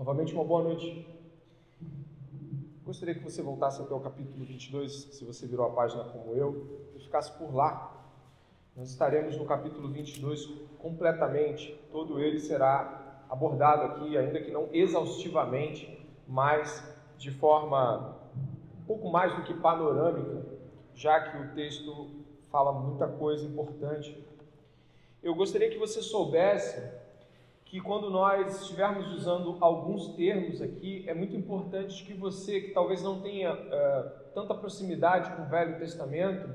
Novamente, uma boa noite. Gostaria que você voltasse até o capítulo 22, se você virou a página como eu, e ficasse por lá. Nós estaremos no capítulo 22 completamente, todo ele será abordado aqui, ainda que não exaustivamente, mas de forma um pouco mais do que panorâmica, já que o texto fala muita coisa importante. Eu gostaria que você soubesse que quando nós estivermos usando alguns termos aqui, é muito importante que você, que talvez não tenha uh, tanta proximidade com o Velho Testamento,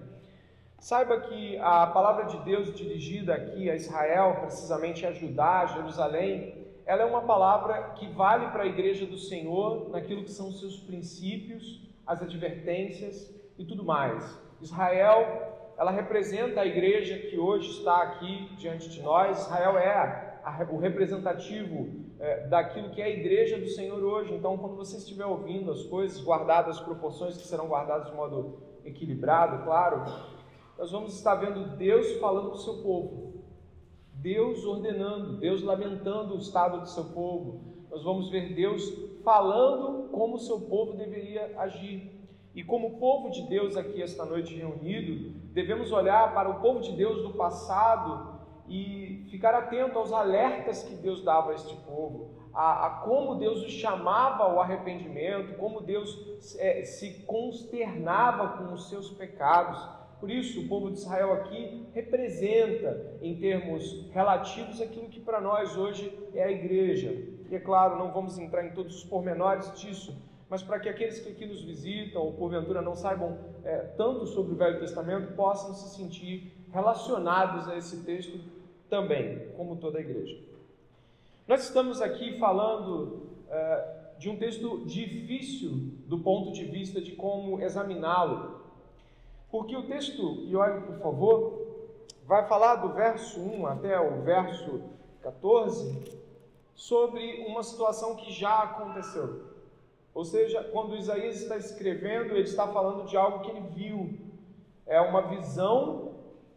saiba que a palavra de Deus dirigida aqui a Israel, precisamente a Judá, Jerusalém, ela é uma palavra que vale para a igreja do Senhor naquilo que são seus princípios, as advertências e tudo mais. Israel, ela representa a igreja que hoje está aqui diante de nós. Israel é o representativo é, daquilo que é a igreja do Senhor hoje. Então, quando você estiver ouvindo as coisas, guardadas as proporções que serão guardadas de modo equilibrado, claro, nós vamos estar vendo Deus falando com o seu povo, Deus ordenando, Deus lamentando o estado do seu povo. Nós vamos ver Deus falando como o seu povo deveria agir. E como povo de Deus aqui esta noite reunido, devemos olhar para o povo de Deus do passado e ficar atento aos alertas que Deus dava a este povo, a, a como Deus os chamava ao arrependimento, como Deus é, se consternava com os seus pecados. Por isso, o povo de Israel aqui representa, em termos relativos, aquilo que para nós hoje é a igreja. E é claro, não vamos entrar em todos os pormenores disso, mas para que aqueles que aqui nos visitam ou porventura não saibam é, tanto sobre o Velho Testamento possam se sentir relacionados a esse texto também, como toda a igreja. Nós estamos aqui falando é, de um texto difícil do ponto de vista de como examiná-lo, porque o texto, e olhe por favor, vai falar do verso 1 até o verso 14 sobre uma situação que já aconteceu. Ou seja, quando Isaías está escrevendo, ele está falando de algo que ele viu. É uma visão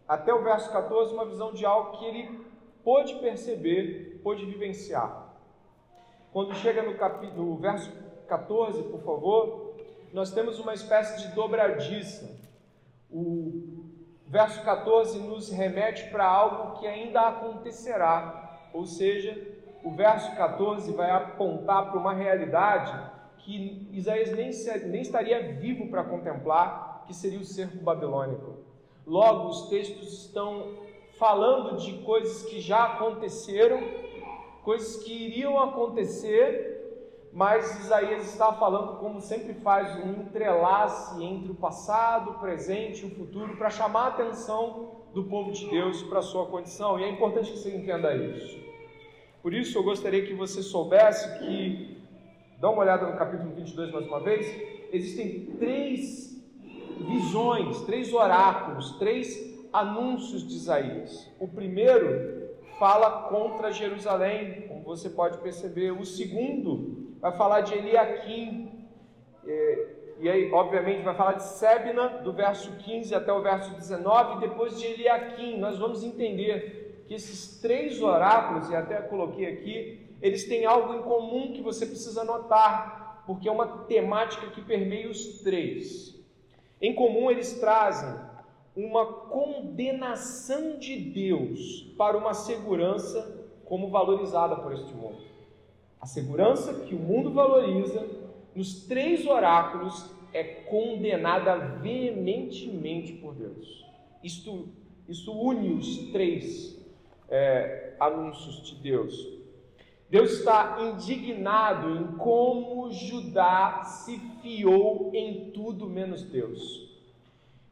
até o verso 14, uma visão de algo que ele pôde perceber, pôde vivenciar. Quando chega no, capítulo, verso 14, por favor, nós temos uma espécie de dobradiça. O verso 14 nos remete para algo que ainda acontecerá, ou seja, o verso 14 vai apontar para uma realidade que Isaías nem, nem estaria vivo para contemplar, que seria o cerco babilônico. Logo, os textos estão falando de coisas que já aconteceram, coisas que iriam acontecer, mas Isaías está falando, como sempre faz, um entrelace entre o passado, o presente e o futuro para chamar a atenção do povo de Deus para a sua condição, e é importante que você entenda isso. Por isso, eu gostaria que você soubesse que, dá uma olhada no capítulo 22 mais uma vez, existem três visões, três oráculos, três anúncios de Isaías. O primeiro fala contra Jerusalém, como você pode perceber. O segundo vai falar de Eliakim. É, e aí, obviamente, vai falar de Sebna, do verso 15 até o verso 19, e depois de Eliakim. Nós vamos entender que esses três oráculos, e até coloquei aqui, eles têm algo em comum que você precisa notar, porque é uma temática que permeia os três. Em comum, eles trazem uma condenação de Deus para uma segurança como valorizada por este mundo. A segurança que o mundo valoriza nos três oráculos é condenada veementemente por Deus. Isto, isso une os três é, anúncios de Deus. Deus está indignado em como Judá se fiou em tudo menos Deus.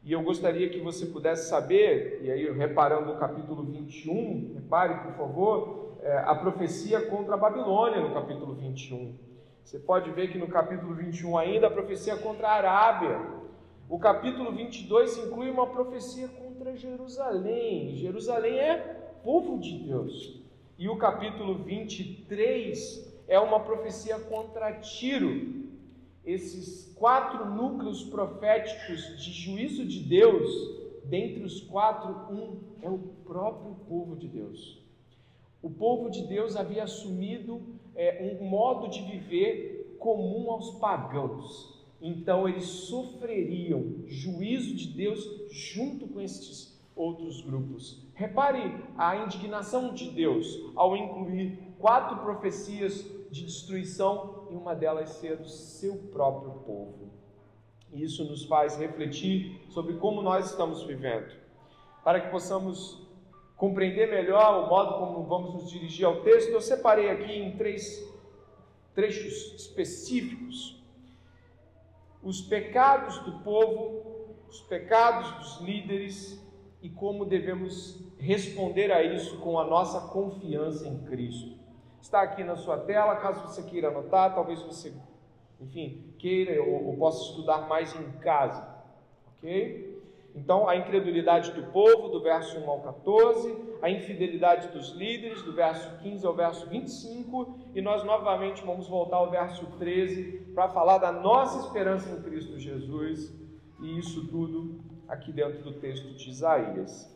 E eu gostaria que você pudesse saber, e aí reparando no capítulo 21, repare por favor, é, a profecia contra a Babilônia no capítulo 21. Você pode ver que no capítulo 21 ainda a profecia contra a Arábia. O capítulo 22 inclui uma profecia contra Jerusalém. Jerusalém é povo de Deus. E o capítulo 23 é uma profecia contra Tiro. Esses quatro núcleos proféticos de juízo de Deus, dentre os quatro, um é o próprio povo de Deus. O povo de Deus havia assumido é, um modo de viver comum aos pagãos. Então eles sofreriam juízo de Deus junto com estes outros grupos. Repare a indignação de Deus ao incluir quatro profecias de destruição e uma delas ser do seu próprio povo. E isso nos faz refletir sobre como nós estamos vivendo. Para que possamos compreender melhor o modo como vamos nos dirigir ao texto, eu separei aqui em três trechos específicos os pecados do povo, os pecados dos líderes e como devemos responder a isso com a nossa confiança em Cristo. Está aqui na sua tela, caso você queira anotar, talvez você, enfim, queira ou, ou possa estudar mais em casa, ok? Então, a incredulidade do povo, do verso 1 ao 14, a infidelidade dos líderes, do verso 15 ao verso 25, e nós novamente vamos voltar ao verso 13 para falar da nossa esperança em Cristo Jesus, e isso tudo aqui dentro do texto de Isaías.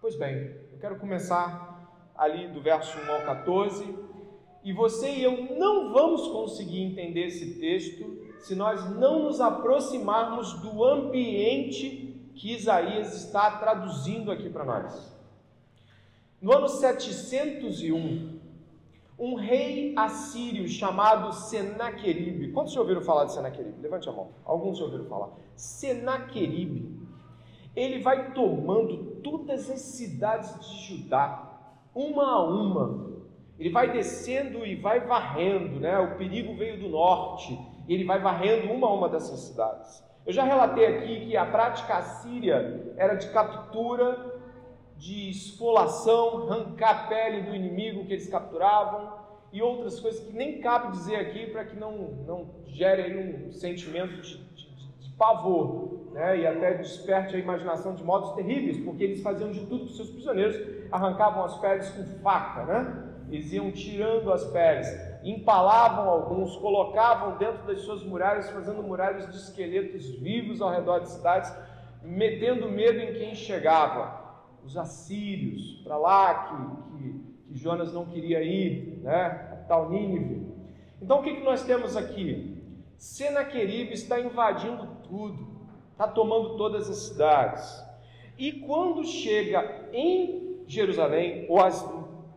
Pois bem, eu quero começar ali do verso 1 ao 14, e você e eu não vamos conseguir entender esse texto se nós não nos aproximarmos do ambiente que Isaías está traduzindo aqui para nós. No ano 701, um rei assírio chamado Senaqueribe. Quantos já ouviram falar de Senaqueribe? Levante a mão. Alguns já ouviram falar. Senaqueribe. Ele vai tomando todas as cidades de Judá, uma a uma. Ele vai descendo e vai varrendo, né? O perigo veio do norte. E ele vai varrendo uma a uma dessas cidades. Eu já relatei aqui que a prática assíria era de captura, de esfolação, arrancar a pele do inimigo que eles capturavam e outras coisas que nem cabe dizer aqui para que não, não gere um sentimento de, de, de pavor né? e até desperte a imaginação de modos terríveis, porque eles faziam de tudo os seus prisioneiros, arrancavam as peles com faca, né? eles iam tirando as peles empalavam alguns, colocavam dentro das suas muralhas, fazendo muralhas de esqueletos vivos ao redor de cidades, metendo medo em quem chegava. Os assírios, para lá que, que, que, Jonas não queria ir, né? tal Nínive. Então o que, que nós temos aqui? Senaqueribe está invadindo tudo, está tomando todas as cidades. E quando chega em Jerusalém, ou as,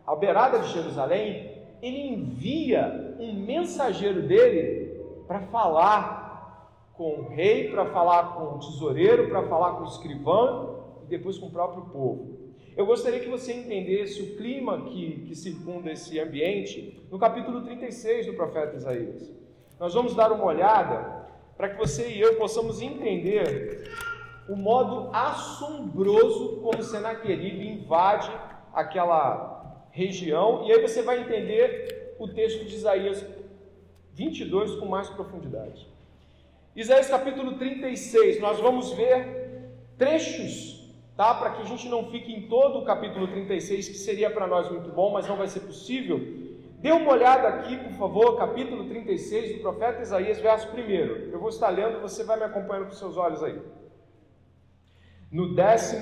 à beirada de Jerusalém, ele envia um mensageiro dele para falar com o rei, para falar com o tesoureiro, para falar com o escrivão e depois com o próprio povo. Eu gostaria que você entendesse o clima que, que circunda esse ambiente no capítulo 36 do profeta Isaías. Nós vamos dar uma olhada para que você e eu possamos entender o modo assombroso como Senaqueribe invade aquela região, e aí você vai entender o texto de Isaías 22 com mais profundidade. Isaías capítulo 36, nós vamos ver trechos, tá? Para que a gente não fique em todo o capítulo 36, que seria para nós muito bom, mas não vai ser possível. Dê uma olhada aqui, por favor, capítulo 36 do profeta Isaías, verso 1. Eu vou estar lendo, você vai me acompanhando com seus olhos aí. No 14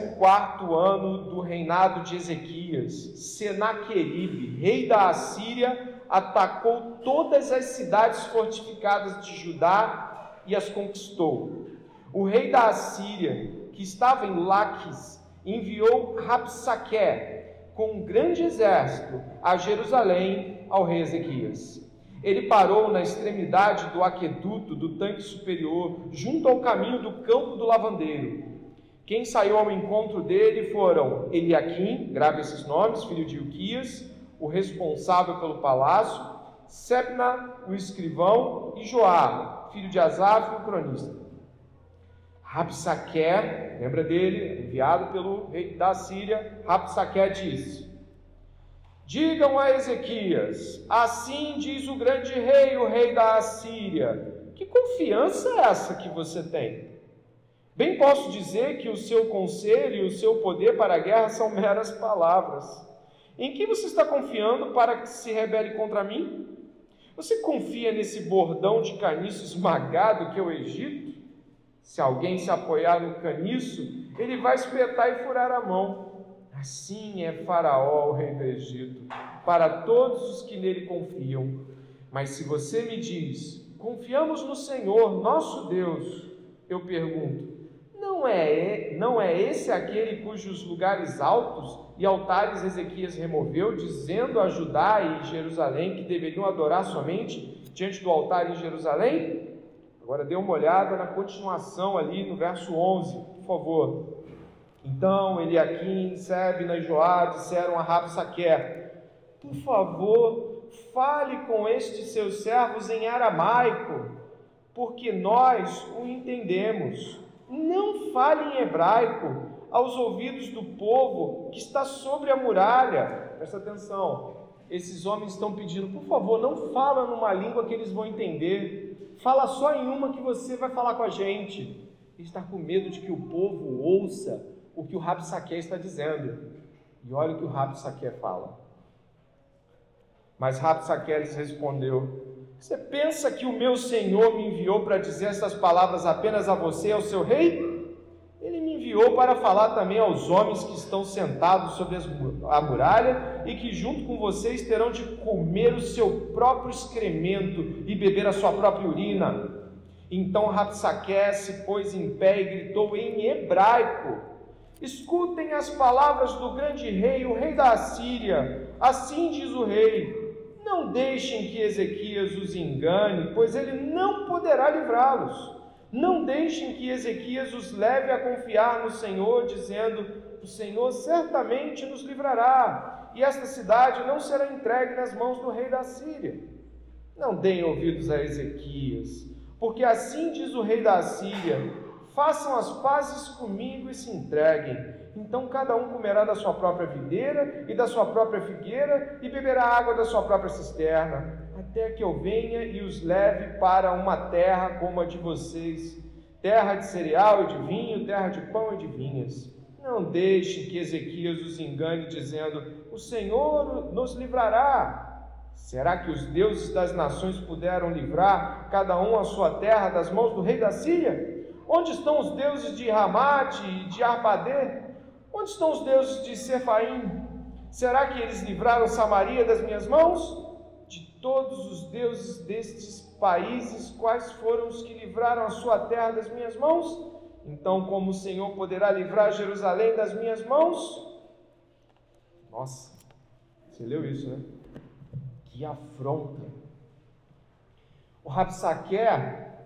ano do reinado de Ezequias, Senaqueribe, rei da Assíria, atacou todas as cidades fortificadas de Judá e as conquistou. O rei da Assíria, que estava em Laques, enviou Rapsaque com um grande exército a Jerusalém ao rei Ezequias. Ele parou na extremidade do aqueduto do tanque superior, junto ao caminho do campo do lavandeiro quem saiu ao encontro dele foram Eliaquim, grave esses nomes, filho de Uquias, o responsável pelo palácio, Sebna, o escrivão, e Joá, filho de Asaf, o cronista. Rapsaque, lembra dele, enviado pelo rei da Síria, Rapsaque disse: Digam a Ezequias: Assim diz o grande rei, o rei da Assíria. Que confiança é essa que você tem? Bem posso dizer que o seu conselho e o seu poder para a guerra são meras palavras. Em que você está confiando para que se rebele contra mim? Você confia nesse bordão de caniço esmagado que é o Egito? Se alguém se apoiar no caniço, ele vai espetar e furar a mão. Assim é Faraó, o rei do Egito, para todos os que nele confiam. Mas se você me diz, confiamos no Senhor, nosso Deus, eu pergunto, não é, não é esse aquele cujos lugares altos e altares Ezequias removeu, dizendo a Judá e Jerusalém que deveriam adorar somente diante do altar em Jerusalém? Agora dê uma olhada na continuação ali no verso 11, por favor. Então Eliakim, Sebna e Joá disseram a Rabsaquer, por favor, fale com estes seus servos em aramaico, porque nós o entendemos. Não fale em hebraico aos ouvidos do povo que está sobre a muralha. Presta atenção. Esses homens estão pedindo, por favor, não fala numa língua que eles vão entender. Fala só em uma que você vai falar com a gente. Ele está com medo de que o povo ouça o que o Rabsaque está dizendo. E olha o que o Rabsaque fala. Mas Rabsaque lhes respondeu: Você pensa que o meu Senhor me enviou para dizer essas palavras apenas a você e ao seu rei? Ele me enviou para falar também aos homens que estão sentados sobre a muralha e que junto com vocês terão de comer o seu próprio excremento e beber a sua própria urina. Então Rapsaque se pôs em pé e gritou em hebraico: Escutem as palavras do grande rei, o rei da Assíria. Assim diz o rei: Não deixem que Ezequias os engane, pois ele não poderá livrá-los. Não deixem que Ezequias os leve a confiar no Senhor, dizendo: O Senhor certamente nos livrará, e esta cidade não será entregue nas mãos do rei da Síria. Não deem ouvidos a Ezequias, porque assim diz o rei da Síria: façam as pazes comigo e se entreguem. Então cada um comerá da sua própria videira e da sua própria figueira e beberá água da sua própria cisterna, até que eu venha e os leve para uma terra como a de vocês, terra de cereal e de vinho, terra de pão e de vinhas. Não deixe que Ezequias os engane, dizendo: O Senhor nos livrará. Será que os deuses das nações puderam livrar cada um a sua terra das mãos do rei da Síria? Onde estão os deuses de Ramate e de Arpadê? Onde estão os deuses de Sefaim? Será que eles livraram Samaria das minhas mãos? De todos os deuses destes países, quais foram os que livraram a sua terra das minhas mãos? Então, como o Senhor poderá livrar Jerusalém das minhas mãos? Nossa, você leu isso, né? Que afronta. O Rapsaque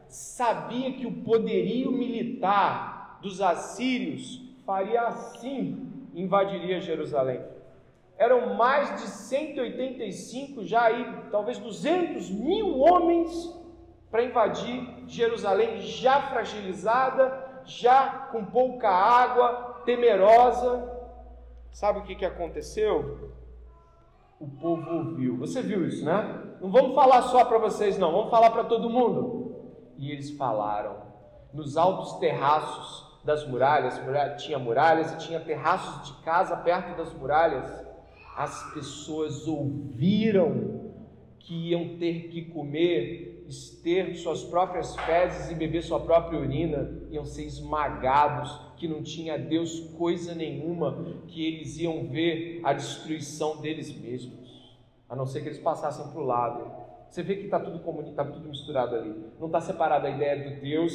sabia que o poderio militar dos assírios faria assim invadiria Jerusalém. Eram mais de 185, já aí talvez 200 mil homens para invadir Jerusalém, já fragilizada, já com pouca água, temerosa. Sabe o que, que aconteceu? O povo ouviu. Você viu isso, né? Não vamos falar só para vocês, não, vamos falar para todo mundo e eles falaram. Nos altos terraços das muralhas, tinha muralhas e tinha terraços de casa perto das muralhas, as pessoas ouviram que iam ter que comer, ter suas próprias fezes e beber sua própria urina, iam ser esmagados, que não tinha Deus coisa nenhuma, que eles iam ver a destruição deles mesmos, a não ser que eles passassem para o lado. Você vê que está tudo, tá tudo misturado ali. Não está separada a ideia do Deus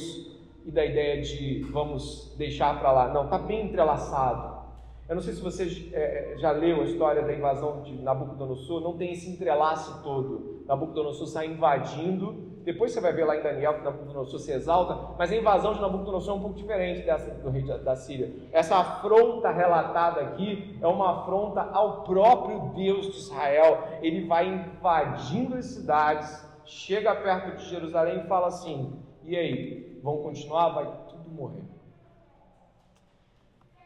e da ideia de vamos deixar para lá. Não, está bem entrelaçado. Eu não sei se você é, já leu a história da invasão de Nabucodonosor, não tem esse entrelace todo. Nabucodonosor sai invadindo depois você vai ver lá em Daniel que Nabucodonosor se exalta, mas a invasão de Nabucodonosor é um pouco diferente dessa do rei da Síria. Essa afronta relatada aqui é uma afronta ao próprio Deus de Israel. Ele vai invadindo as cidades, chega perto de Jerusalém e fala assim: e aí, vão continuar? Vai tudo morrer.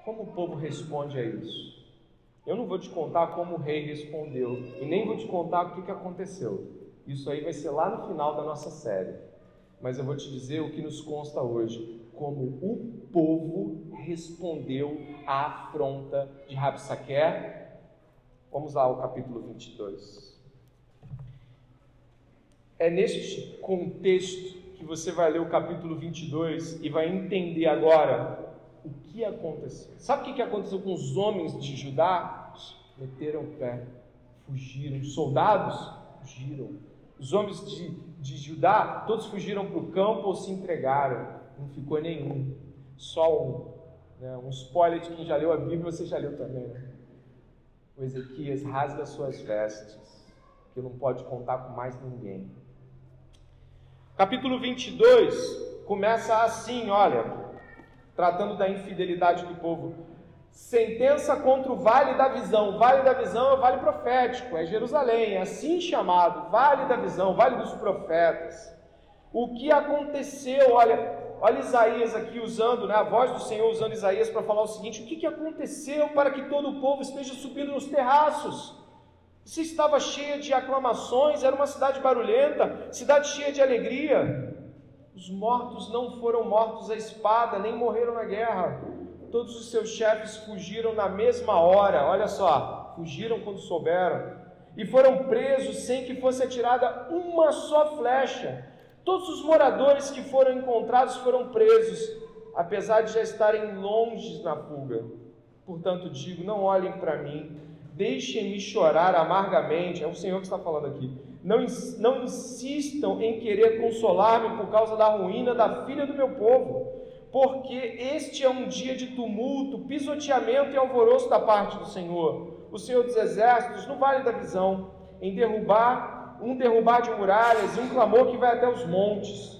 Como o povo responde a isso? Eu não vou te contar como o rei respondeu, e nem vou te contar o que, que aconteceu. Isso aí vai ser lá no final da nossa série. Mas eu vou te dizer o que nos consta hoje, como o povo respondeu à afronta de Rabsaque. Vamos lá ao capítulo 22. É neste contexto que você vai ler o capítulo 22 e vai entender agora o que aconteceu. Sabe o que aconteceu com os homens de Judá? Meteram o pé, fugiram. Os soldados fugiram. Os homens de, de Judá, todos fugiram para o campo ou se entregaram. Não ficou nenhum. Só um. Né? Um spoiler de quem já leu a Bíblia, você já leu também, né? O Ezequias rasga suas vestes, que não pode contar com mais ninguém. Capítulo 22 começa assim, olha, tratando da infidelidade do povo. Sentença contra o Vale da Visão. O Vale da Visão é o Vale Profético, é Jerusalém, é assim chamado, Vale da Visão, Vale dos Profetas. O que aconteceu, olha, olha Isaías aqui usando, né, a voz do Senhor usando Isaías para falar o seguinte: o que, que aconteceu para que todo o povo esteja subindo nos terraços? Se estava cheia de aclamações, era uma cidade barulhenta, cidade cheia de alegria. Os mortos não foram mortos à espada, nem morreram na guerra. Todos os seus chefes fugiram na mesma hora, olha só, fugiram quando souberam, e foram presos sem que fosse atirada uma só flecha. Todos os moradores que foram encontrados foram presos, apesar de já estarem longe na fuga. Portanto, digo: não olhem para mim, Deixem-me chorar amargamente. É o Senhor que está falando aqui. Não, não insistam em querer consolar-me por causa da ruína da filha do meu povo, porque este é um dia de tumulto, pisoteamento e alvoroço da parte do Senhor. O Senhor dos Exércitos, no vale da visão, em derrubar, um derrubar de muralhas e um clamor que vai até os montes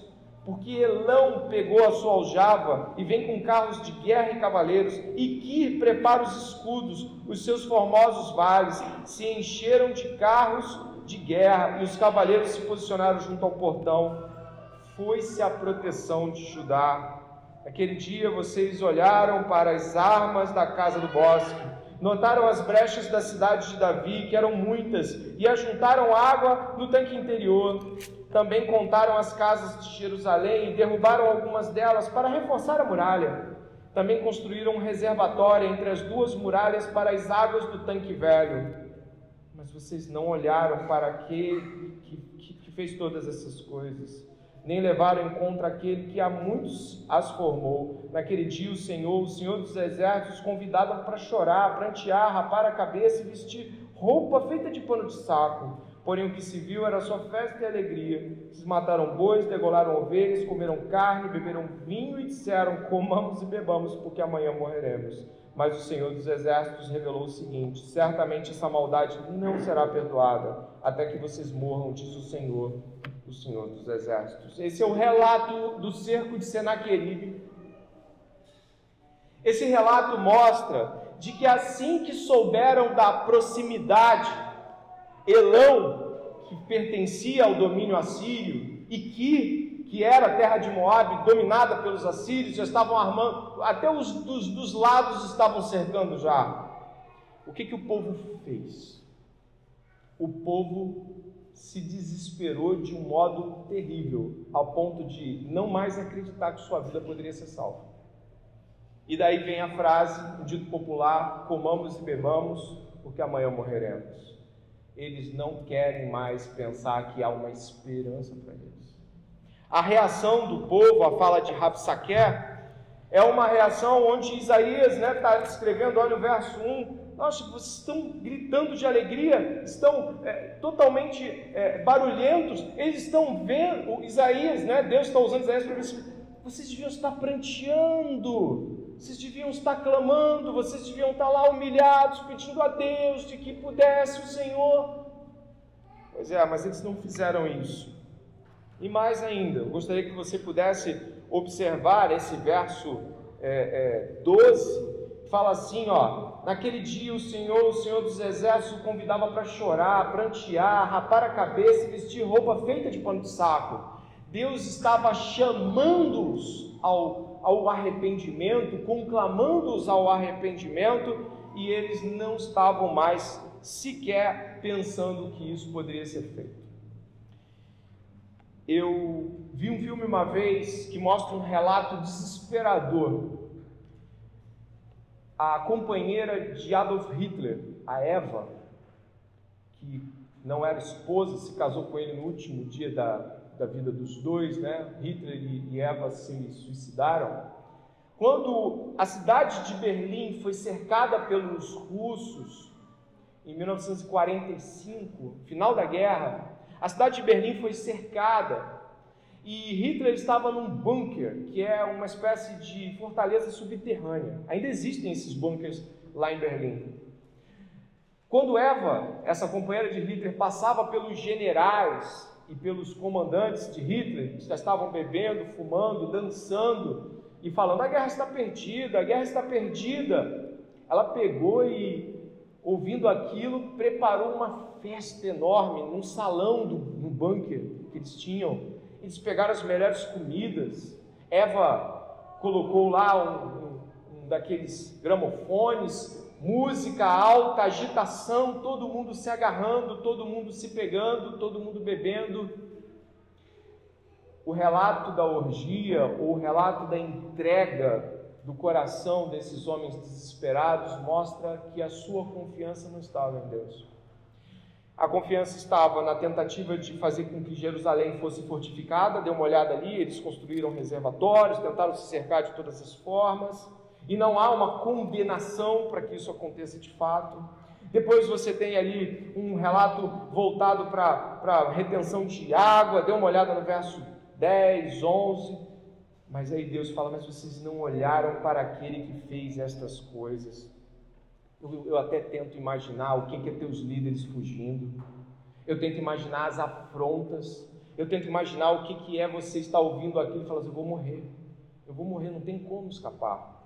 porque Elão pegou a sua aljava e vem com carros de guerra e cavaleiros, e Kir prepara os escudos, os seus formosos vales se encheram de carros de guerra, e os cavaleiros se posicionaram junto ao portão. Foi-se a proteção de Judá. Aquele dia vocês olharam para as armas da casa do bosque, notaram as brechas da cidade de Davi, que eram muitas, e ajuntaram água no tanque interior também contaram as casas de Jerusalém e derrubaram algumas delas para reforçar a muralha. Também construíram um reservatório entre as duas muralhas para as águas do tanque velho. Mas vocês não olharam para aquele que, que, que fez todas essas coisas, nem levaram em conta aquele que a muitos as formou. Naquele dia, o Senhor, o Senhor dos Exércitos, convidaram para chorar, prantear, rapar a cabeça e vestir roupa feita de pano de saco Porém, o que se viu era só festa e alegria. Eles mataram bois, degolaram ovelhas, comeram carne, beberam vinho e disseram: Comamos e bebamos, porque amanhã morreremos. Mas o Senhor dos Exércitos revelou o seguinte: Certamente essa maldade não será perdoada, até que vocês morram, diz o Senhor, o Senhor dos Exércitos. Esse é o relato do cerco de Senaqueribe. Esse relato mostra de que assim que souberam da proximidade Elão, que pertencia ao domínio assírio, e que, que era a terra de Moab, dominada pelos assírios, já estavam armando, até os dos, dos lados estavam cercando já. O que, que o povo fez? O povo se desesperou de um modo terrível, ao ponto de não mais acreditar que sua vida poderia ser salva. E daí vem a frase, o dito popular: comamos e bebamos, porque amanhã morreremos eles não querem mais pensar que há uma esperança para eles. A reação do povo à fala de Rapsaque é uma reação onde Isaías está né, tá escrevendo, olha o verso 1, nossa, vocês estão gritando de alegria, estão é, totalmente é, barulhentos, eles estão vendo, Isaías, né, Deus está usando Isaías para dizer, vocês deviam estar pranteando, vocês deviam estar clamando, vocês deviam estar lá humilhados, pedindo a Deus de que pudesse o Senhor. Pois é, mas eles não fizeram isso. E mais ainda, eu gostaria que você pudesse observar esse verso é, é, 12, fala assim, ó, naquele dia o Senhor, o Senhor dos Exércitos, convidava para chorar, prantear, rapar a cabeça e vestir roupa feita de pano de saco. Deus estava chamando-os ao, ao arrependimento, conclamando-os ao arrependimento, e eles não estavam mais sequer pensando que isso poderia ser feito. Eu vi um filme uma vez que mostra um relato desesperador. A companheira de Adolf Hitler, a Eva, que não era esposa, se casou com ele no último dia da, da vida dos dois, né? Hitler e Eva se suicidaram. Quando a cidade de Berlim foi cercada pelos russos em 1945, final da guerra, a cidade de Berlim foi cercada e Hitler estava num bunker, que é uma espécie de fortaleza subterrânea. Ainda existem esses bunkers lá em Berlim. Quando Eva, essa companheira de Hitler, passava pelos generais e pelos comandantes de Hitler, que já estavam bebendo, fumando, dançando e falando: a guerra está perdida, a guerra está perdida. Ela pegou e, ouvindo aquilo, preparou uma festa enorme num salão do, no bunker que eles tinham. Eles pegaram as melhores comidas. Eva colocou lá um, um, um daqueles gramofones, música alta, agitação, todo mundo se agarrando, todo mundo se pegando, todo mundo bebendo. O relato da orgia, ou o relato da entrega do coração desses homens desesperados mostra que a sua confiança não estava em Deus. A confiança estava na tentativa de fazer com que Jerusalém fosse fortificada. Dê uma olhada ali, eles construíram reservatórios, tentaram se cercar de todas as formas e não há uma condenação para que isso aconteça de fato. Depois você tem ali um relato voltado para a retenção de água, dê uma olhada no verso 10, 11. Mas aí Deus fala: Mas vocês não olharam para aquele que fez estas coisas. Eu, eu até tento imaginar o que, que é teus líderes fugindo. Eu tento imaginar as afrontas. Eu tento imaginar o que, que é você estar ouvindo aquilo e falar assim: Eu vou morrer. Eu vou morrer, não tem como escapar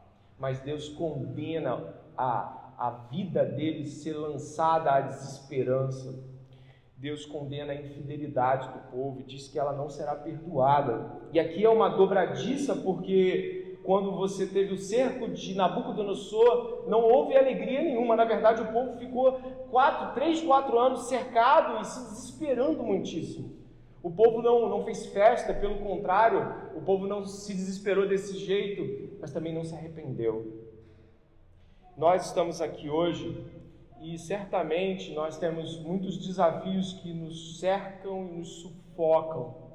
mas Deus condena a, a vida deles ser lançada à desesperança. Deus condena a infidelidade do povo e diz que ela não será perdoada. E aqui é uma dobradiça, porque quando você teve o cerco de Nabucodonosor, não houve alegria nenhuma. Na verdade, o povo ficou quatro, três, quatro anos cercado e se desesperando muitíssimo. O povo não, não fez festa, pelo contrário, o povo não se desesperou desse jeito, mas também não se arrependeu. Nós estamos aqui hoje e certamente nós temos muitos desafios que nos cercam e nos sufocam.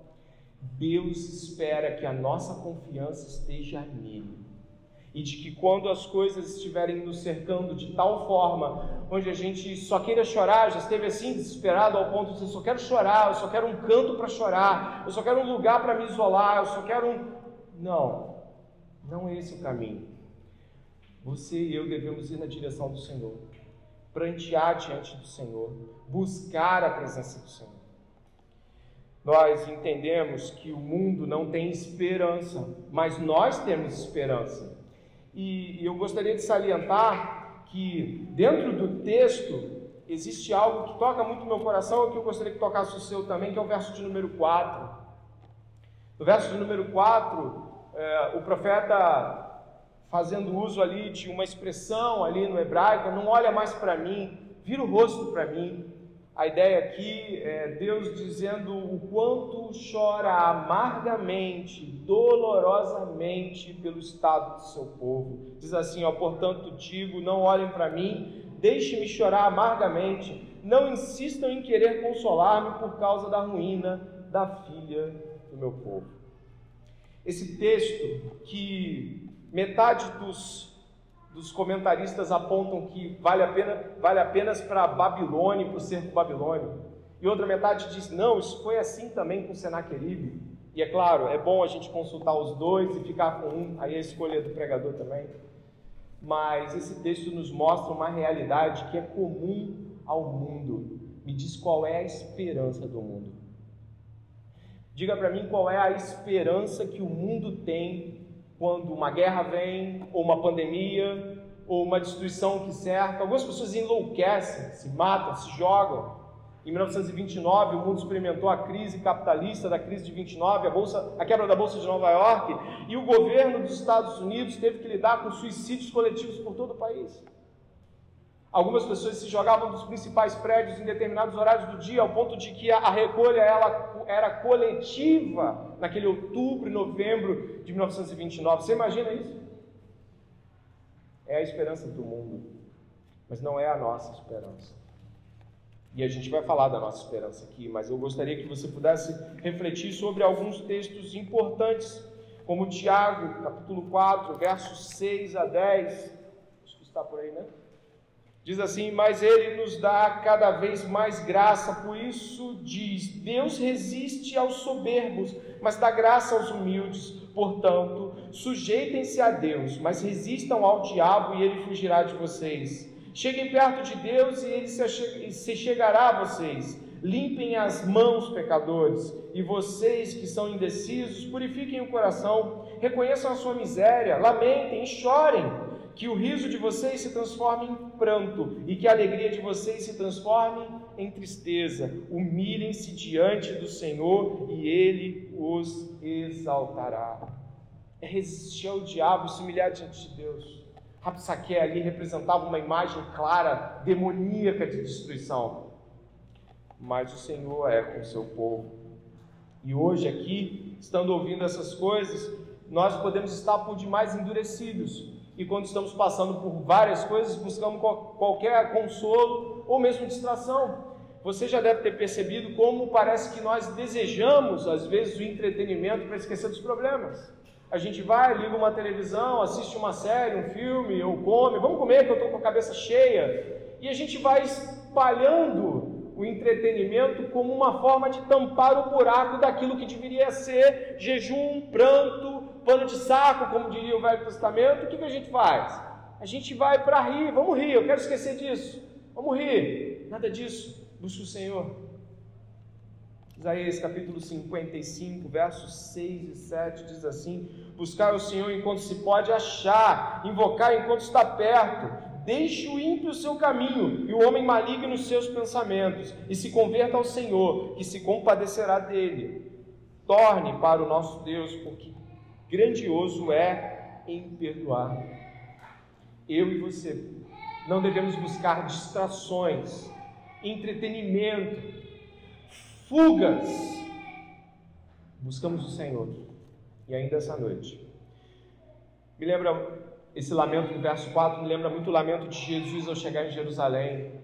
Deus espera que a nossa confiança esteja nele e de que quando as coisas estiverem nos cercando de tal forma, onde a gente só queira chorar, já esteve assim desesperado ao ponto de dizer, só quero chorar, eu só quero um canto para chorar, eu só quero um lugar para me isolar, eu só quero um. Não, não é esse o caminho. Você e eu devemos ir na direção do Senhor, prantear diante do Senhor, buscar a presença do Senhor. Nós entendemos que o mundo não tem esperança, mas nós temos esperança. E, eu gostaria de salientar que dentro do texto existe algo que toca muito meu coração e que eu gostaria que tocasse o seu também, que é o verso de número 4. No verso de número 4, é, o profeta fazendo uso ali de uma expressão ali no hebraico, não olha mais para mim, vira o rosto para mim, a ideia aqui é Deus dizendo o quanto chora amargamente, dolorosamente pelo estado do seu povo. Diz assim: ó, portanto digo, não olhem para mim, deixe-me chorar amargamente, não insistam em querer consolar-me por causa da ruína da filha do meu povo. Esse texto que metade dos dos comentaristas apontam que vale, a pena, vale apenas para Babilônia, para o cerco babilônico. E outra metade diz, não, isso foi assim também com Senaqueribe. E é claro, é bom a gente consultar os dois e ficar com um, aí é a escolha do pregador também. Mas esse texto nos mostra uma realidade que é comum ao mundo. Me diz qual é a esperança do mundo. Diga para mim qual é a esperança que o mundo tem quando uma guerra vem, ou uma pandemia, ou uma destruição que cerca. Algumas pessoas enlouquecem, se matam, se jogam. Em 1929, o mundo experimentou a crise capitalista da crise de 29, a, bolsa, a quebra da Bolsa de Nova York, e o governo dos Estados Unidos teve que lidar com suicídios coletivos por todo o país. Algumas pessoas se jogavam dos principais prédios em determinados horários do dia, ao ponto de que a recolha ela era coletiva naquele outubro e novembro de 1929. Você imagina isso? É a esperança do mundo, mas não é a nossa esperança. E a gente vai falar da nossa esperança aqui, mas eu gostaria que você pudesse refletir sobre alguns textos importantes como Tiago, capítulo 4, versos 6 a 10. Acho que está por aí, né? Diz assim: Mas ele nos dá cada vez mais graça, por isso diz: Deus resiste aos soberbos, mas dá graça aos humildes. Portanto, sujeitem-se a Deus, mas resistam ao diabo e ele fugirá de vocês. Cheguem perto de Deus e ele se chegará a vocês. Limpem as mãos, pecadores, e vocês que são indecisos, purifiquem o coração, reconheçam a sua miséria, lamentem e chorem que o riso de vocês se transforme em pranto e que a alegria de vocês se transforme em tristeza. Humilhem-se diante do Senhor e ele os exaltará. É resistir ao diabo, se humilhar diante de Deus. Rapsaque ali representava uma imagem clara, demoníaca de destruição. Mas o Senhor é com o seu povo. E hoje aqui, estando ouvindo essas coisas, nós podemos estar por demais endurecidos e quando estamos passando por várias coisas, buscamos qualquer consolo ou mesmo distração. Você já deve ter percebido como parece que nós desejamos, às vezes, o entretenimento para esquecer dos problemas. A gente vai, liga uma televisão, assiste uma série, um filme, ou come, vamos comer que eu estou com a cabeça cheia. E a gente vai espalhando o entretenimento como uma forma de tampar o buraco daquilo que deveria ser jejum, pranto, pano de saco, como diria o Velho Testamento, o que, que a gente faz? A gente vai para rir, vamos rir, eu quero esquecer disso, vamos rir. Nada disso, busca o Senhor. Isaías capítulo 55, versos 6 e 7 diz assim: Buscar o Senhor enquanto se pode achar, invocar enquanto está perto. Deixe o ímpio o seu caminho e o homem maligno os seus pensamentos, e se converta ao Senhor, que se compadecerá dele. Torne para o nosso Deus, porque grandioso é em perdoar. Eu e você não devemos buscar distrações, entretenimento, fugas. Buscamos o Senhor. E ainda essa noite. Me lembra esse lamento do verso 4, me lembra muito o lamento de Jesus ao chegar em Jerusalém.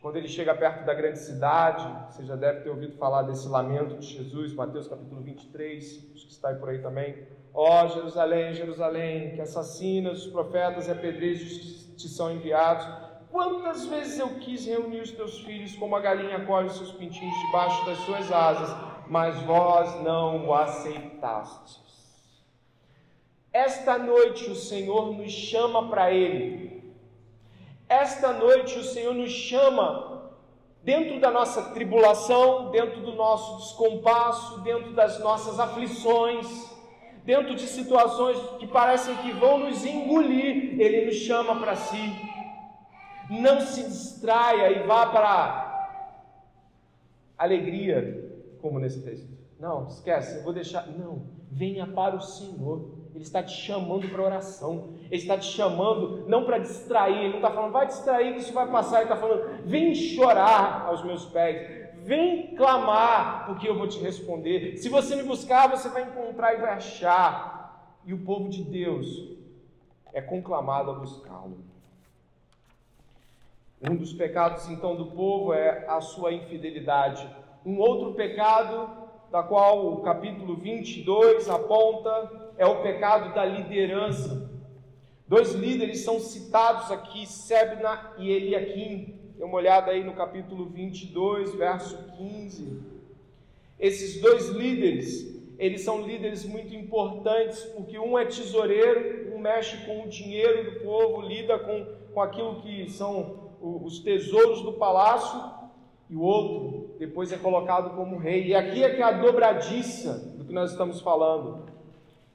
Quando ele chega perto da grande cidade, você já deve ter ouvido falar desse lamento de Jesus, Mateus capítulo 23, acho que está aí por aí também. Ó oh, Jerusalém, Jerusalém, que assassinas os profetas e apedrejos que te são enviados. Quantas vezes eu quis reunir os teus filhos como a galinha colhe os seus pintinhos debaixo das suas asas, mas vós não o aceitastes. Esta noite o Senhor nos chama para Ele esta noite o Senhor nos chama, dentro da nossa tribulação, dentro do nosso descompasso, dentro das nossas aflições, dentro de situações que parecem que vão nos engolir, Ele nos chama para si. Não se distraia e vá para alegria, como nesse texto. Não, esquece, eu vou deixar. Não, venha para o Senhor. Ele está te chamando para oração. Ele está te chamando não para distrair. Ele não está falando, vai distrair que isso vai passar. Ele está falando, vem chorar aos meus pés. Vem clamar, porque eu vou te responder. Se você me buscar, você vai encontrar e vai achar. E o povo de Deus é conclamado a buscá-lo. Um dos pecados, então, do povo é a sua infidelidade. Um outro pecado, da qual o capítulo 22 aponta, é o pecado da liderança. Dois líderes são citados aqui, Sebna e Eliakim. Dê uma olhada aí no capítulo 22, verso 15. Esses dois líderes, eles são líderes muito importantes, porque um é tesoureiro, um mexe com o dinheiro do povo, lida com, com aquilo que são os tesouros do palácio, e o outro depois é colocado como rei. E aqui é que é a dobradiça do que nós estamos falando.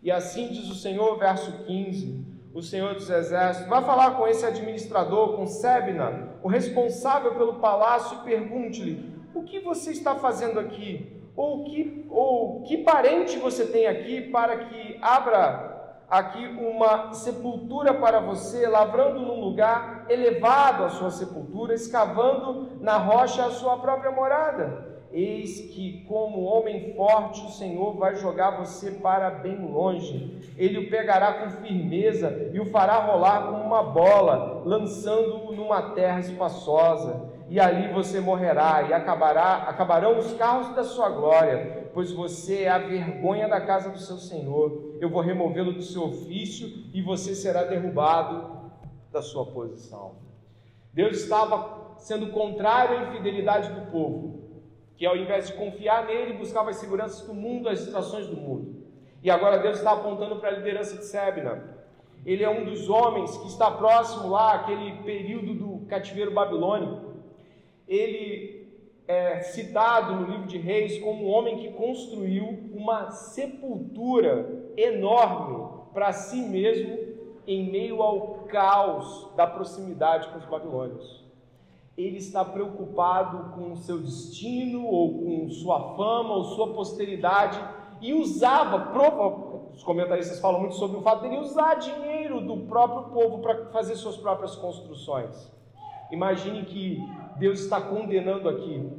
E assim diz o Senhor, verso 15: o Senhor dos Exércitos, vai falar com esse administrador, com Sebna, o responsável pelo palácio, e pergunte-lhe: o que você está fazendo aqui? Ou que, ou que parente você tem aqui para que abra aqui uma sepultura para você, lavrando num lugar elevado a sua sepultura, escavando na rocha a sua própria morada? Eis que, como homem forte, o Senhor vai jogar você para bem longe. Ele o pegará com firmeza e o fará rolar como uma bola, lançando-o numa terra espaçosa. E ali você morrerá, e acabará, acabarão os carros da sua glória. pois você é a vergonha da casa do seu senhor. Eu vou removê-lo do seu ofício e você será derrubado da sua posição. Deus estava sendo contrário à infidelidade do povo, que ao invés de confiar nele, buscava as seguranças do mundo, as situações do mundo. E agora Deus está apontando para a liderança de Sebna. Ele é um dos homens que está próximo lá, aquele período do cativeiro babilônico. Ele é citado no livro de Reis como um homem que construiu uma sepultura enorme para si mesmo em meio ao caos da proximidade com os babilônios. Ele está preocupado com o seu destino, ou com sua fama, ou sua posteridade, e usava, os comentaristas falam muito sobre o fato dele usar dinheiro do próprio povo para fazer suas próprias construções. Imagine que Deus está condenando aqui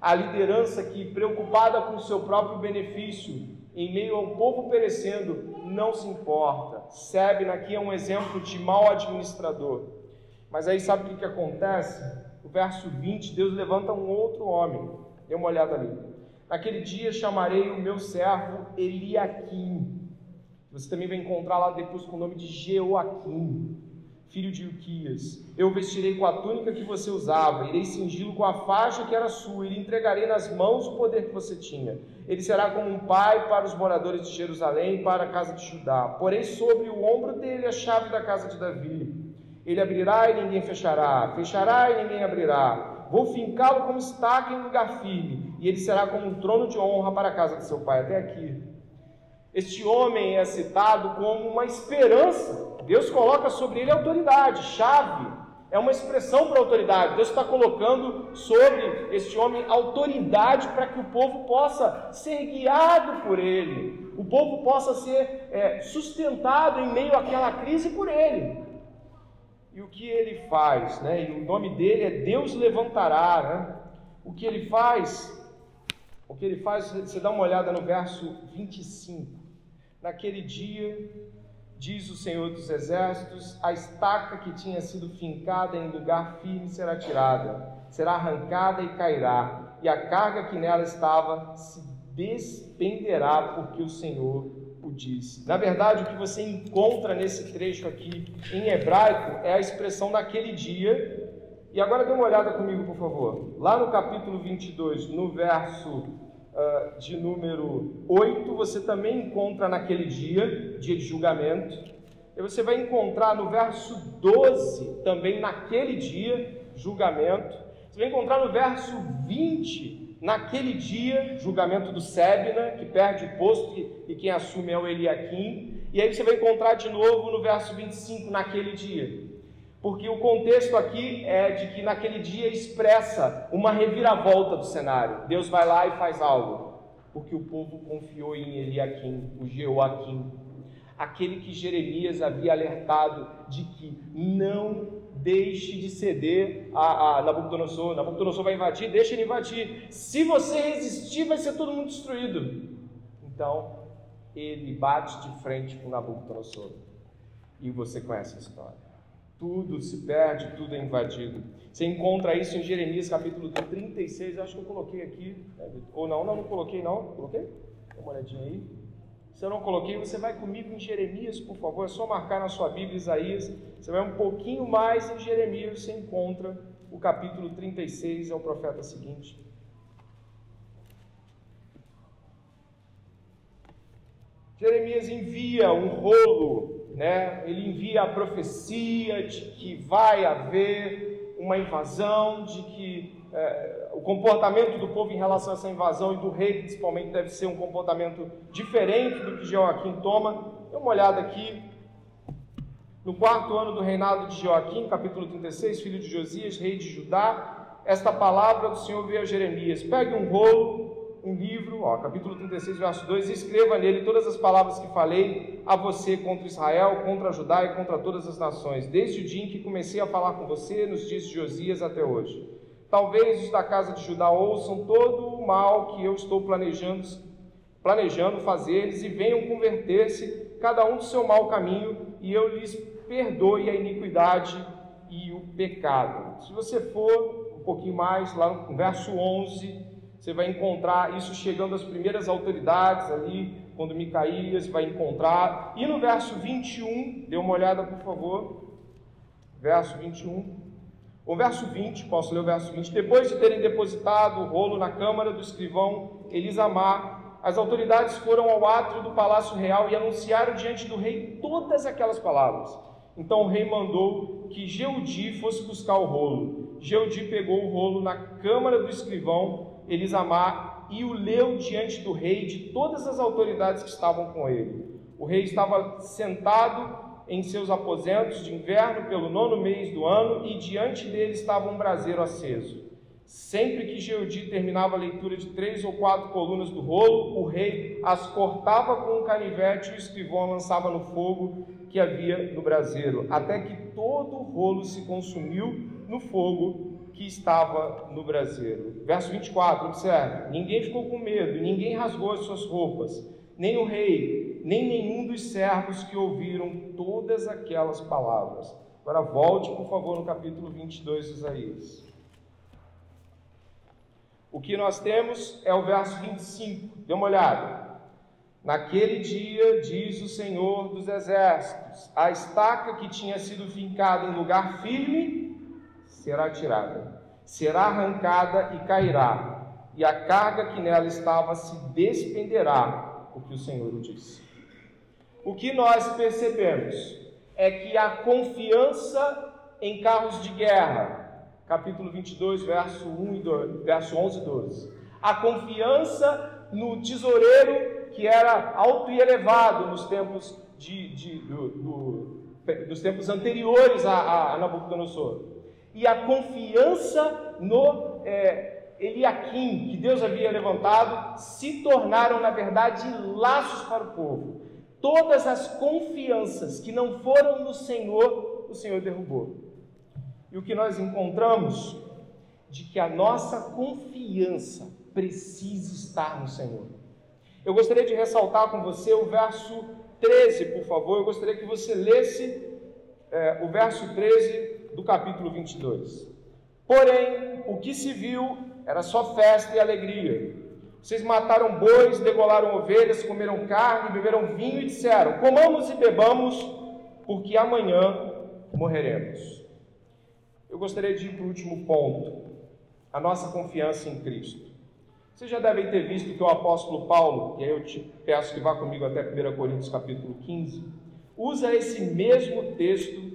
a liderança que, preocupada com o seu próprio benefício, em meio ao povo perecendo, não se importa. Sebna aqui é um exemplo de mau administrador. Mas aí sabe o que, que acontece? O verso 20, Deus levanta um outro homem. Dê uma olhada ali. Naquele dia chamarei o meu servo Eliaquim. Você também vai encontrar lá depois com o nome de Jeoaquim filho de Uquias. Eu vestirei com a túnica que você usava, irei cingi-lo com a faixa que era sua, e lhe entregarei nas mãos o poder que você tinha. Ele será como um pai para os moradores de Jerusalém e para a casa de Judá. Porém, sobre o ombro dele a chave da casa de Davi. Ele abrirá e ninguém fechará, fechará e ninguém abrirá. Vou fincá-lo como estaca em lugar firme, e ele será como um trono de honra para a casa de seu pai. Até aqui. Este homem é citado como uma esperança Deus coloca sobre ele autoridade, chave. É uma expressão para autoridade. Deus está colocando sobre este homem autoridade para que o povo possa ser guiado por ele, o povo possa ser é, sustentado em meio àquela crise por ele. E o que ele faz, né? E o nome dele é Deus levantará, né? O que ele faz? O que ele faz, você dá uma olhada no verso 25. Naquele dia Diz o Senhor dos Exércitos: a estaca que tinha sido fincada em lugar firme será tirada, será arrancada e cairá, e a carga que nela estava se despenderá, porque o Senhor o disse. Na verdade, o que você encontra nesse trecho aqui em hebraico é a expressão naquele dia. E agora dê uma olhada comigo, por favor. Lá no capítulo 22, no verso uh, de número 8, você também encontra naquele dia, dia de julgamento. E você vai encontrar no verso 12, também naquele dia, julgamento. Você vai encontrar no verso 20, naquele dia, julgamento do Sebna, que perde o posto e, quem assume é o Eliakim. E aí você vai encontrar de novo no verso 25, naquele dia porque o contexto aqui é de que naquele dia expressa uma reviravolta do cenário. Deus vai lá e faz algo, porque o povo confiou em Eliakim, o Jeoaquim, aquele que Jeremias havia alertado de que não deixe de ceder a, a Nabucodonosor. Nabucodonosor vai invadir, deixa ele invadir. Se você resistir, vai ser todo mundo destruído. Então, ele bate de frente com Nabucodonosor. E você conhece a história tudo se perde, tudo é invadido. Você encontra isso em Jeremias capítulo 36, acho que eu coloquei aqui, ou não, não, não coloquei não, coloquei? Dá uma olhadinha aí. Se eu não coloquei, você vai comigo em Jeremias, por favor, é só marcar na sua Bíblia Isaías, você vai um pouquinho mais em Jeremias, você encontra o capítulo 36, é o profeta seguinte. Jeremias envia um rolo né, ele envia a profecia de que vai haver uma invasão, de que é, o comportamento do povo em relação a essa invasão e do rei principalmente deve ser um comportamento diferente do que Joaquim toma. Dê uma olhada aqui. No quarto ano do reinado de Joaquim, capítulo 36, filho de Josias, rei de Judá, esta palavra do Senhor veio a Jeremias: pegue um rolo um livro, ó, capítulo 36, verso 2, e escreva nele todas as palavras que falei a você contra Israel, contra Judá e contra todas as nações, desde o dia em que comecei a falar com você, nos dias de Josias até hoje. Talvez os da casa de Judá ouçam todo o mal que eu estou planejando, planejando fazer-lhes e venham converter-se, cada um do seu mau caminho, e eu lhes perdoe a iniquidade e o pecado. Se você for um pouquinho mais, lá no verso 11, Você vai encontrar isso chegando às primeiras autoridades ali, quando Micaías vai encontrar. E no verso 21, dê uma olhada por favor. Verso 21. O verso 20, posso ler o verso 20. Depois de terem depositado o rolo na câmara do escrivão Elisamar, as autoridades foram ao átrio do palácio real e anunciaram diante do rei todas aquelas palavras. Então o rei mandou que Geudi fosse buscar o rolo. Geudi pegou o rolo na câmara do escrivão Elisamar e o leu diante do rei e de todas as autoridades que estavam com ele. O rei estava sentado em seus aposentos de inverno pelo nono mês do ano e diante dele estava um braseiro aceso. Sempre que Geudi terminava a leitura de três ou quatro colunas do rolo, o rei as cortava com um canivete e o escrivão lançava no fogo que havia no braseiro, até que todo o rolo se consumiu no fogo que estava no braseiro. Verso 24, observe: Ninguém ficou com medo, ninguém rasgou as suas roupas, nem o rei, nem nenhum dos servos que ouviram todas aquelas palavras. Agora volte, por favor, no capítulo 22 de Isaías. O que nós temos é o verso 25. Dê uma olhada. Naquele dia, diz o Senhor dos Exércitos, a estaca que tinha sido fincada em lugar firme será tirada, será arrancada e cairá, e a carga que nela estava se despenderá, o que o Senhor disse. O que nós percebemos é que a confiança em carros de guerra, capítulo 22, verso 1 e 2, verso 11 e 12. A confiança no tesoureiro que era alto e elevado nos tempos, de, de do, do, dos tempos anteriores a, a, Nabucodonosor. E a confiança no é, Eliakim, que Deus havia levantado, se tornaram, na verdade, laços para o povo. Todas as confianças que não foram no Senhor, o Senhor derrubou. E o que nós encontramos? De que a nossa confiança precisa estar no Senhor. Eu gostaria de ressaltar com você o verso 13, por favor. Eu gostaria que você lesse é, o verso 13 do capítulo 22. Porém, o que se viu era só festa e alegria. Vocês mataram bois, degolaram ovelhas, comeram carne, beberam vinho e disseram: Comamos e bebamos, porque amanhã morreremos. Eu gostaria de ir para o último ponto: a nossa confiança em Cristo. Vocês já devem ter visto que o apóstolo Paulo, e aí eu te peço que vá comigo até 1 Coríntios capítulo 15, usa esse mesmo texto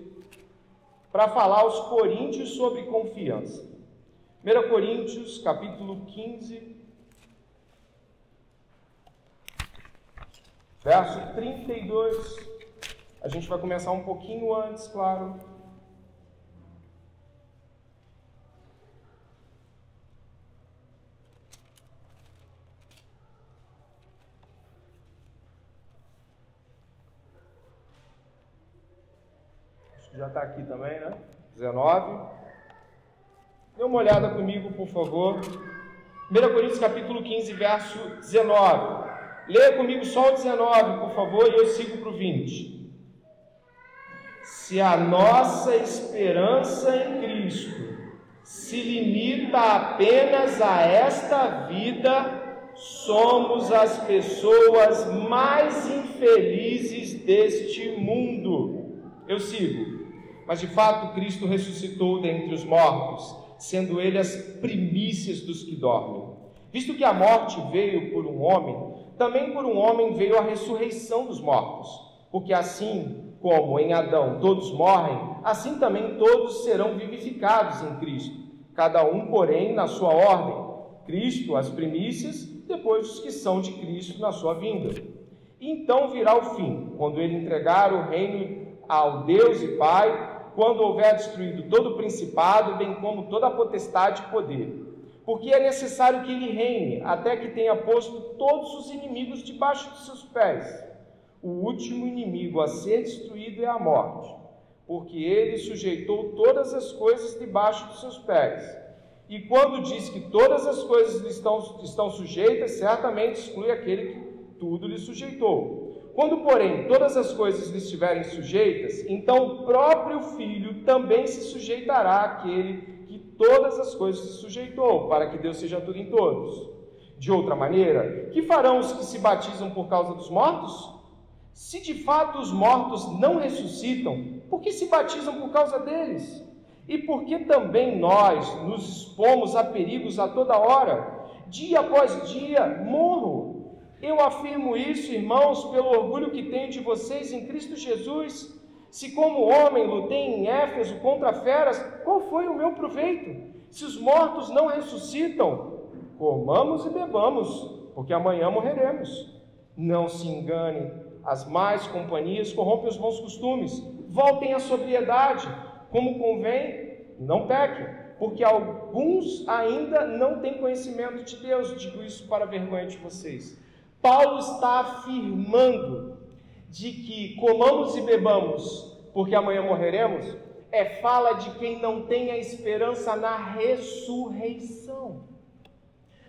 para falar aos coríntios sobre confiança. 1 Coríntios capítulo 15, verso 32. A gente vai começar um pouquinho antes, claro. já está aqui também, né? 19. Dê uma olhada comigo, por favor. 1 Coríntios capítulo 15, verso 19. Leia comigo só o 19, por favor, e eu sigo para o 20. Se a nossa esperança em Cristo se limita apenas a esta vida, somos as pessoas mais infelizes deste mundo. Eu sigo. Mas de fato Cristo ressuscitou dentre os mortos, sendo ele as primícias dos que dormem. Visto que a morte veio por um homem, também por um homem veio a ressurreição dos mortos. Porque assim como em Adão todos morrem, assim também todos serão vivificados em Cristo. Cada um, porém, na sua ordem. Cristo, as primícias, depois os que são de Cristo na sua vinda. Então virá o fim, quando ele entregar o reino ao Deus e Pai, quando houver destruído todo o principado, bem como toda a potestade e poder. Porque é necessário que ele reine, até que tenha posto todos os inimigos debaixo dos seus pés. O último inimigo a ser destruído é a morte, porque ele sujeitou todas as coisas debaixo dos seus pés. E quando diz que todas as coisas estão, estão sujeitas, certamente exclui aquele que tudo lhe sujeitou. Quando, porém, todas as coisas lhe estiverem sujeitas, então o próprio Filho também se sujeitará àquele que todas as coisas se sujeitou, para que Deus seja tudo em todos. de outra maneira? Que farão os que se batizam por causa dos mortos? Se de fato os mortos não ressuscitam, por que se batizam por causa deles? E por que também nós nos expomos a perigos a toda hora? Dia após dia morro. Eu afirmo isso, irmãos, pelo orgulho que tenho de vocês em Cristo Jesus. Se, como homem, lutei em Éfeso contra feras, qual foi o meu proveito? Se os mortos não ressuscitam, comamos e bebamos, porque amanhã morreremos. Não se engane, as más companhias corrompem os bons costumes. Voltem à sobriedade, como convém, não pequem, porque alguns ainda não têm conhecimento de Deus. Digo isso para vergonha de vocês. Paulo está afirmando de que comamos e bebamos, porque amanhã morreremos, é fala de quem não tem a esperança na ressurreição.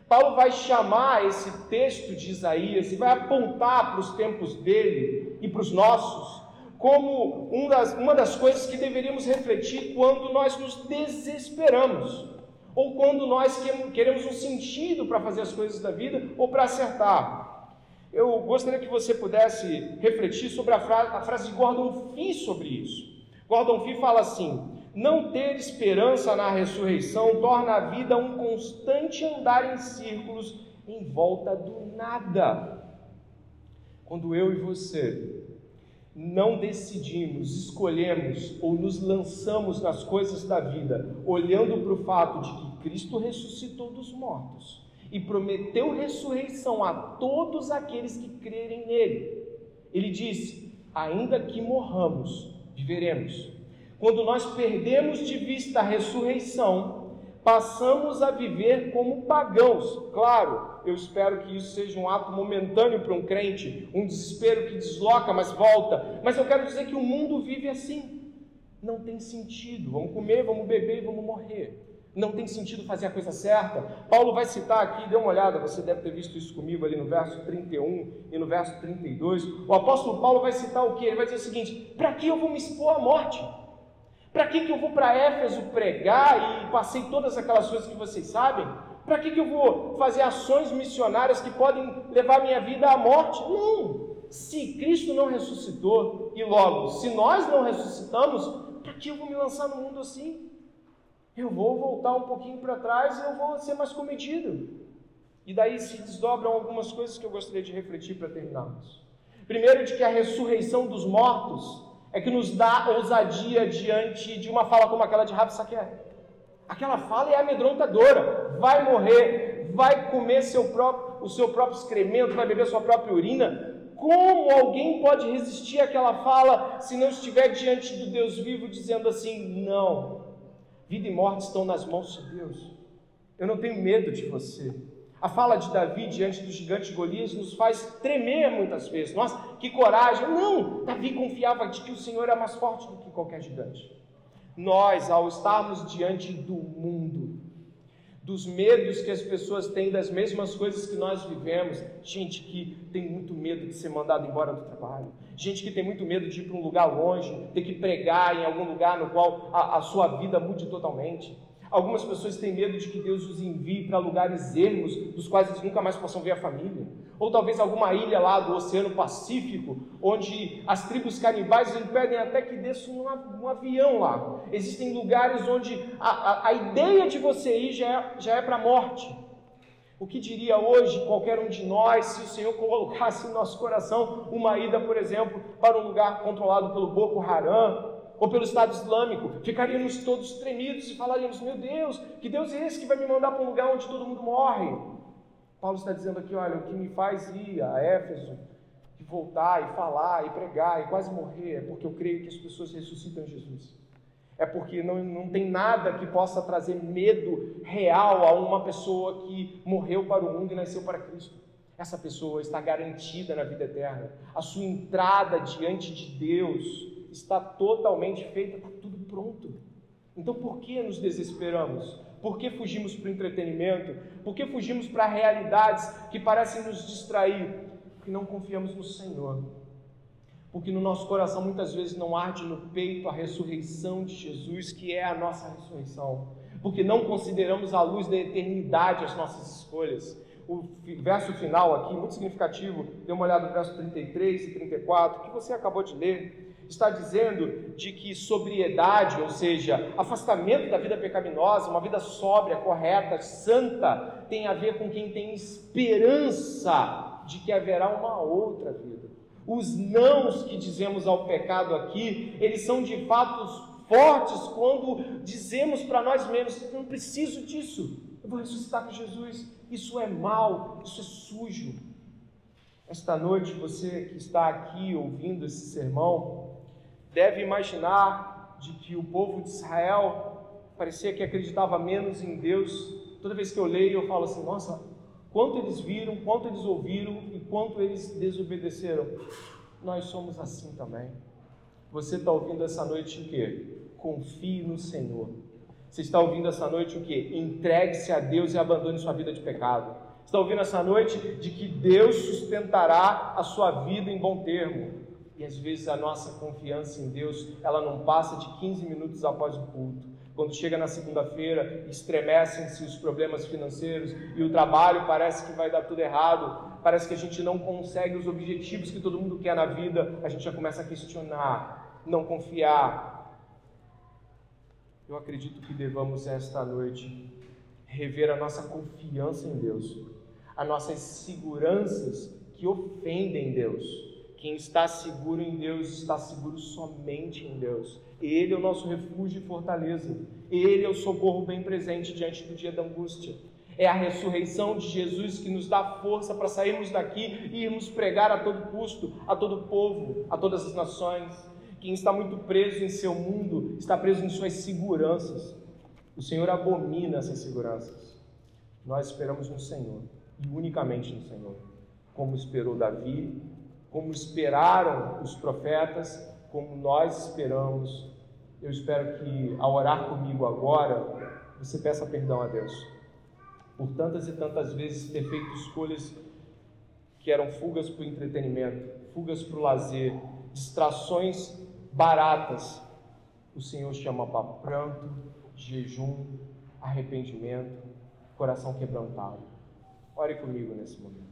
Paulo vai chamar esse texto de Isaías e vai apontar para os tempos dele e para os nossos como uma das, uma das coisas que deveríamos refletir quando nós nos desesperamos ou quando nós queremos um sentido para fazer as coisas da vida ou para acertar. Eu gostaria que você pudesse refletir sobre a frase, a frase de Gordon Fee sobre isso. Gordon Fee fala assim: não ter esperança na ressurreição torna a vida um constante andar em círculos em volta do nada. Quando eu e você não decidimos, escolhemos ou nos lançamos nas coisas da vida, olhando para o fato de que Cristo ressuscitou dos mortos e prometeu ressurreição a todos aqueles que crerem nele. Ele disse: ainda que morramos, viveremos. Quando nós perdemos de vista a ressurreição, passamos a viver como pagãos. Claro, eu espero que isso seja um ato momentâneo para um crente, um desespero que desloca, mas volta. Mas eu quero dizer que o mundo vive assim. Não tem sentido. Vamos comer, vamos beber e vamos morrer. Não tem sentido fazer a coisa certa. Paulo vai citar aqui, dê uma olhada, você deve ter visto isso comigo ali no verso 31 e no verso 32. O apóstolo Paulo vai citar o que? Ele vai dizer o seguinte: para que eu vou me expor à morte? Para que, que eu vou para Éfeso pregar e passei todas aquelas coisas que vocês sabem? Para que, que eu vou fazer ações missionárias que podem levar minha vida à morte? Não! Se Cristo não ressuscitou, e logo, se nós não ressuscitamos, para que eu vou me lançar no mundo assim? Eu vou voltar um pouquinho para trás e eu vou ser mais cometido. E daí se desdobram algumas coisas que eu gostaria de refletir para terminarmos. Primeiro, de que a ressurreição dos mortos é que nos dá ousadia diante de uma fala como aquela de Rabi Aquela fala é amedrontadora. Vai morrer, vai comer seu próprio, o seu próprio excremento, vai beber sua própria urina. Como alguém pode resistir àquela fala se não estiver diante do Deus vivo dizendo assim: não, vida e morte estão nas mãos de Deus. Eu não tenho medo de você. A fala de Davi diante do gigante Golias nos faz tremer muitas vezes. Nossa, que coragem! Não! Davi confiava de que o Senhor é mais forte do que qualquer gigante. Nós, ao estarmos diante do mundo, dos medos que as pessoas têm das mesmas coisas que nós vivemos, gente que tem muito medo de ser mandado embora do trabalho, gente que tem muito medo de ir para um lugar longe, ter que pregar em algum lugar no qual a, a sua vida mude totalmente. Algumas pessoas têm medo de que Deus os envie para lugares ermos, dos quais eles nunca mais possam ver a família. Ou talvez alguma ilha lá do Oceano Pacífico, onde as tribos canibais impedem até que desça um, um avião lá. Existem lugares onde a, a, a ideia de você ir já é, já é para a morte. O que diria hoje qualquer um de nós se o Senhor colocasse em nosso coração uma ida, por exemplo, para um lugar controlado pelo Boko Haram, ou pelo Estado Islâmico, ficaríamos todos tremidos e falaríamos: Meu Deus, que Deus é esse que vai me mandar para um lugar onde todo mundo morre? Paulo está dizendo aqui: Olha, o que me faz ir a Éfeso e voltar e falar e pregar e quase morrer é porque eu creio que as pessoas ressuscitam Jesus. É porque não, não tem nada que possa trazer medo real a uma pessoa que morreu para o mundo e nasceu para Cristo. Essa pessoa está garantida na vida eterna. A sua entrada diante de Deus está totalmente feita, está tudo pronto. Então por que nos desesperamos? Por que fugimos para o entretenimento? Por que fugimos para realidades que parecem nos distrair? Porque não confiamos no Senhor. Porque no nosso coração muitas vezes não arde no peito a ressurreição de Jesus, que é a nossa ressurreição. Porque não consideramos a luz da eternidade as nossas escolhas. o verso final aqui, muito significativo, dê uma olhada no verso 33 e 34, que você acabou de ler, está dizendo de que sobriedade, ou seja, afastamento da vida pecaminosa, uma vida sóbria, correta, santa, tem a ver com quem tem esperança de que haverá uma outra vida. Os nãos que dizemos ao pecado aqui, eles são de fato fortes quando dizemos para nós mesmos: não preciso disso, eu vou ressuscitar com Jesus. Isso é mal, isso é sujo. Esta noite, você que está aqui ouvindo esse sermão, deve imaginar de que o povo de Israel parecia que acreditava menos em Deus. Toda vez que eu leio, eu falo assim: nossa, quanto eles viram, quanto eles ouviram e quanto eles desobedeceram. Nós somos assim também. Você está ouvindo essa noite o quê? Confie no Senhor. Você está ouvindo essa noite o que? Entregue-se a Deus e abandone sua vida de pecado. Está ouvindo essa noite de que Deus sustentará a sua vida em bom termo. E às vezes a nossa confiança em Deus, ela não passa de 15 minutos após o culto. Quando chega na segunda-feira, estremecem-se os problemas financeiros e o trabalho parece que vai dar tudo errado, parece que a gente não consegue os objetivos que todo mundo quer na vida, a gente já começa a questionar, não confiar, eu acredito que devamos esta noite rever a nossa confiança em Deus, as nossas seguranças que ofendem Deus. Quem está seguro em Deus está seguro somente em Deus. Ele é o nosso refúgio e fortaleza. Ele é o socorro bem presente diante do dia da angústia. É a ressurreição de Jesus que nos dá força para sairmos daqui e irmos pregar a todo custo, a todo povo, a todas as nações. Quem está muito preso em seu mundo está preso em suas seguranças. O Senhor abomina essas seguranças. Nós esperamos no Senhor e unicamente no Senhor, como esperou Davi, como esperaram os profetas, como nós esperamos. Eu espero que ao orar comigo agora, você peça perdão a Deus por tantas e tantas vezes ter feito escolhas que eram fugas para o entretenimento, fugas para o lazer, distrações baratas, o Senhor chama para pranto, jejum, arrependimento, coração quebrantado. Ore comigo nesse momento.